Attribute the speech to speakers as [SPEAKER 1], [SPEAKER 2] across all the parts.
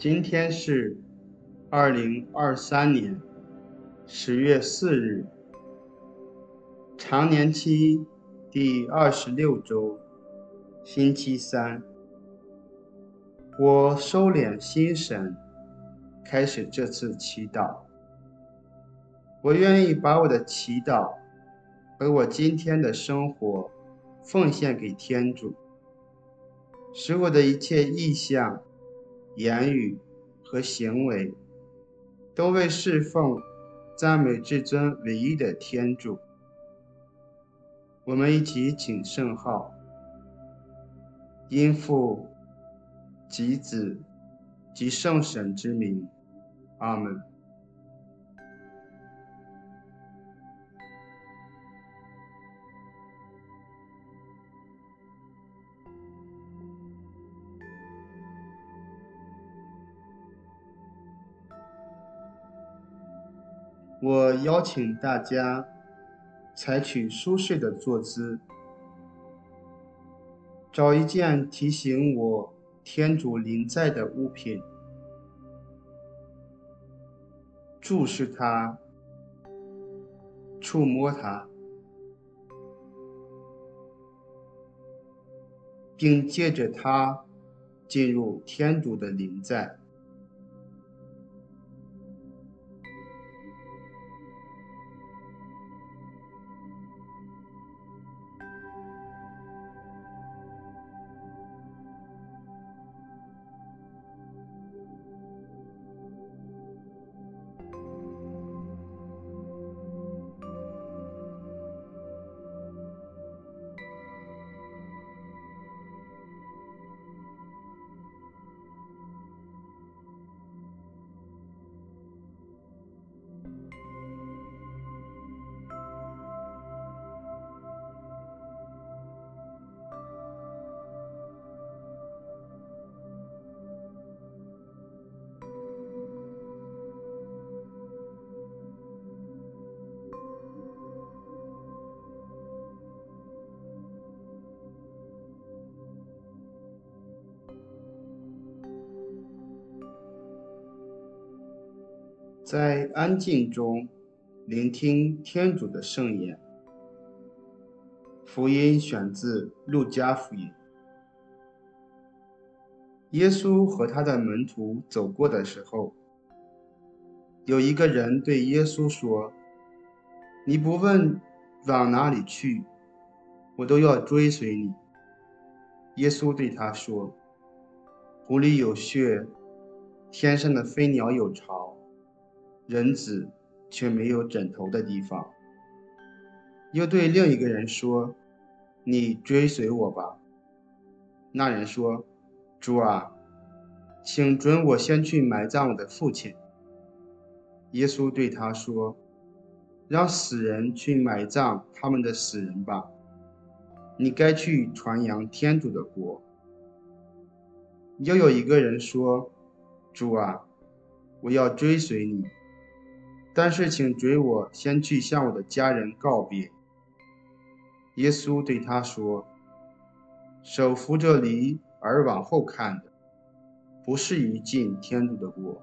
[SPEAKER 1] 今天是二零二三年十月四日，常年期第二十六周，星期三。我收敛心神，开始这次祈祷。我愿意把我的祈祷和我今天的生活奉献给天主，使我的一切意向、言语和行为都为侍奉、赞美至尊唯一的天主。我们一起请圣号，因父。及子及圣神之名，阿门。我邀请大家采取舒适的坐姿，找一件提醒我。天主临在的物品，注视它，触摸它，并借着它进入天主的临在。在安静中聆听天主的圣言。福音选自路加福音。耶稣和他的门徒走过的时候，有一个人对耶稣说：“你不问往哪里去，我都要追随你。”耶稣对他说：“湖里有穴，天上的飞鸟有巢。”人子却没有枕头的地方。又对另一个人说：“你追随我吧。”那人说：“主啊，请准我先去埋葬我的父亲。”耶稣对他说：“让死人去埋葬他们的死人吧，你该去传扬天主的国。”又有一个人说：“主啊，我要追随你。”但是，请准我先去向我的家人告别。耶稣对他说：“手扶着犁而往后看的，不适宜进天主的国。”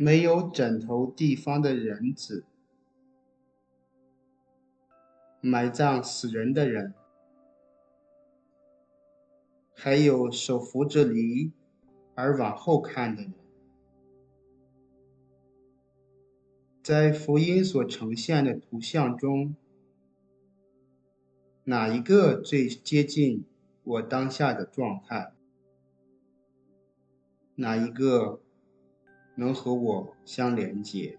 [SPEAKER 1] 没有枕头地方的人子，埋葬死人的人，还有手扶着犁而往后看的人，在福音所呈现的图像中，哪一个最接近我当下的状态？哪一个？能和我相连接。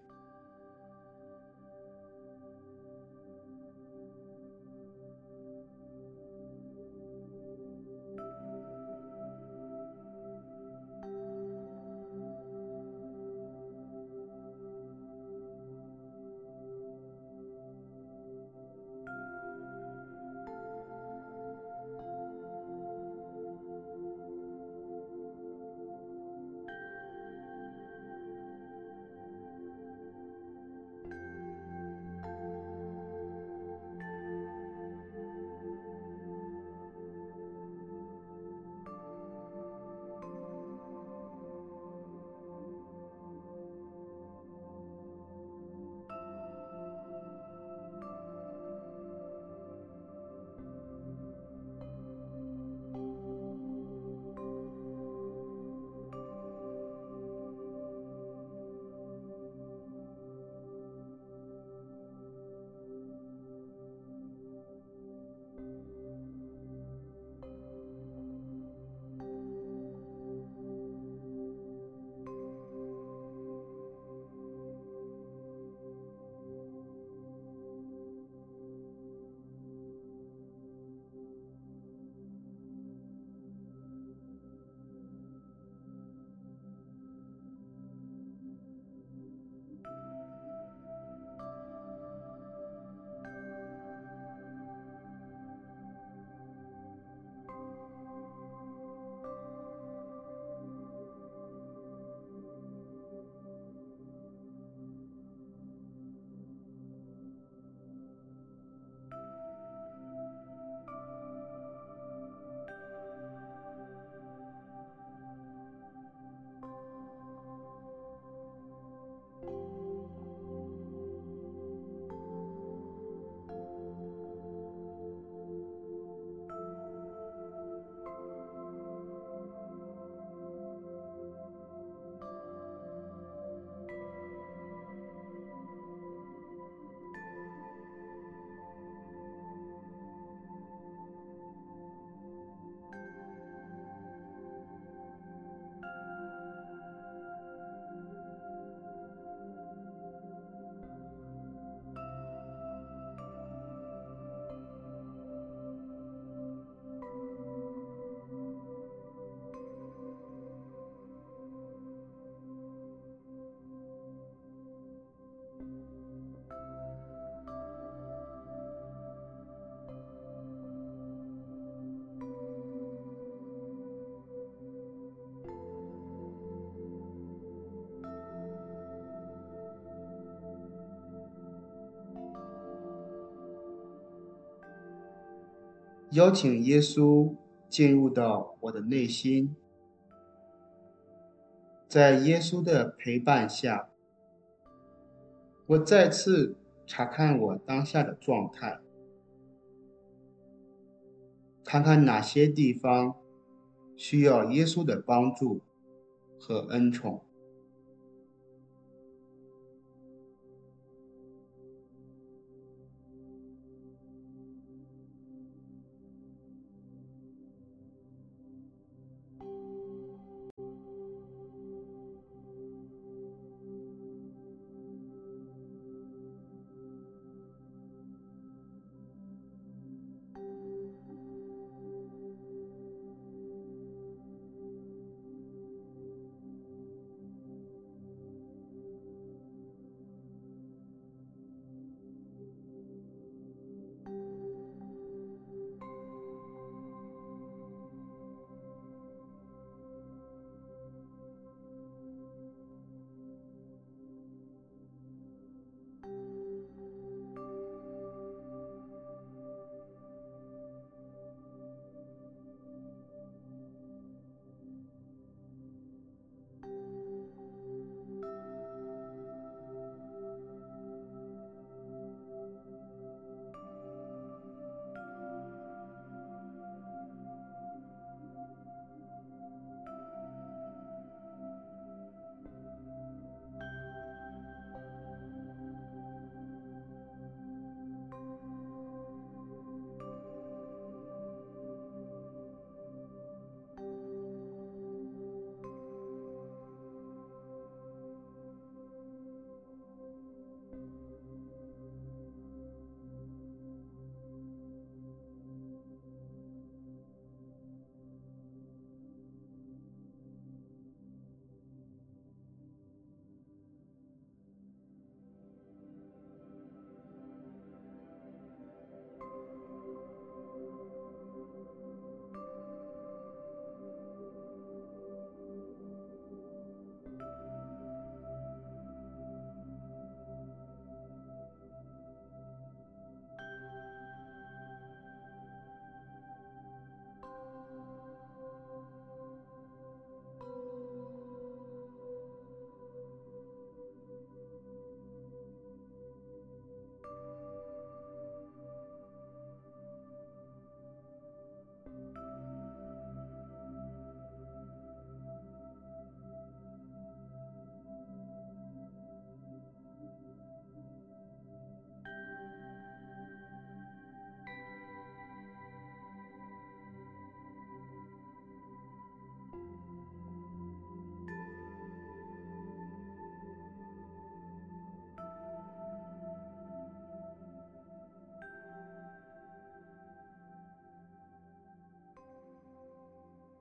[SPEAKER 1] 邀请耶稣进入到我的内心，在耶稣的陪伴下，我再次查看我当下的状态，看看哪些地方需要耶稣的帮助和恩宠。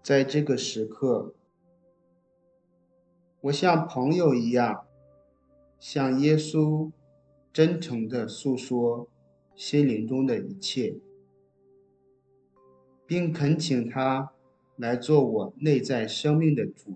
[SPEAKER 1] 在这个时刻，我像朋友一样，向耶稣真诚地诉说心灵中的一切，并恳请他来做我内在生命的主。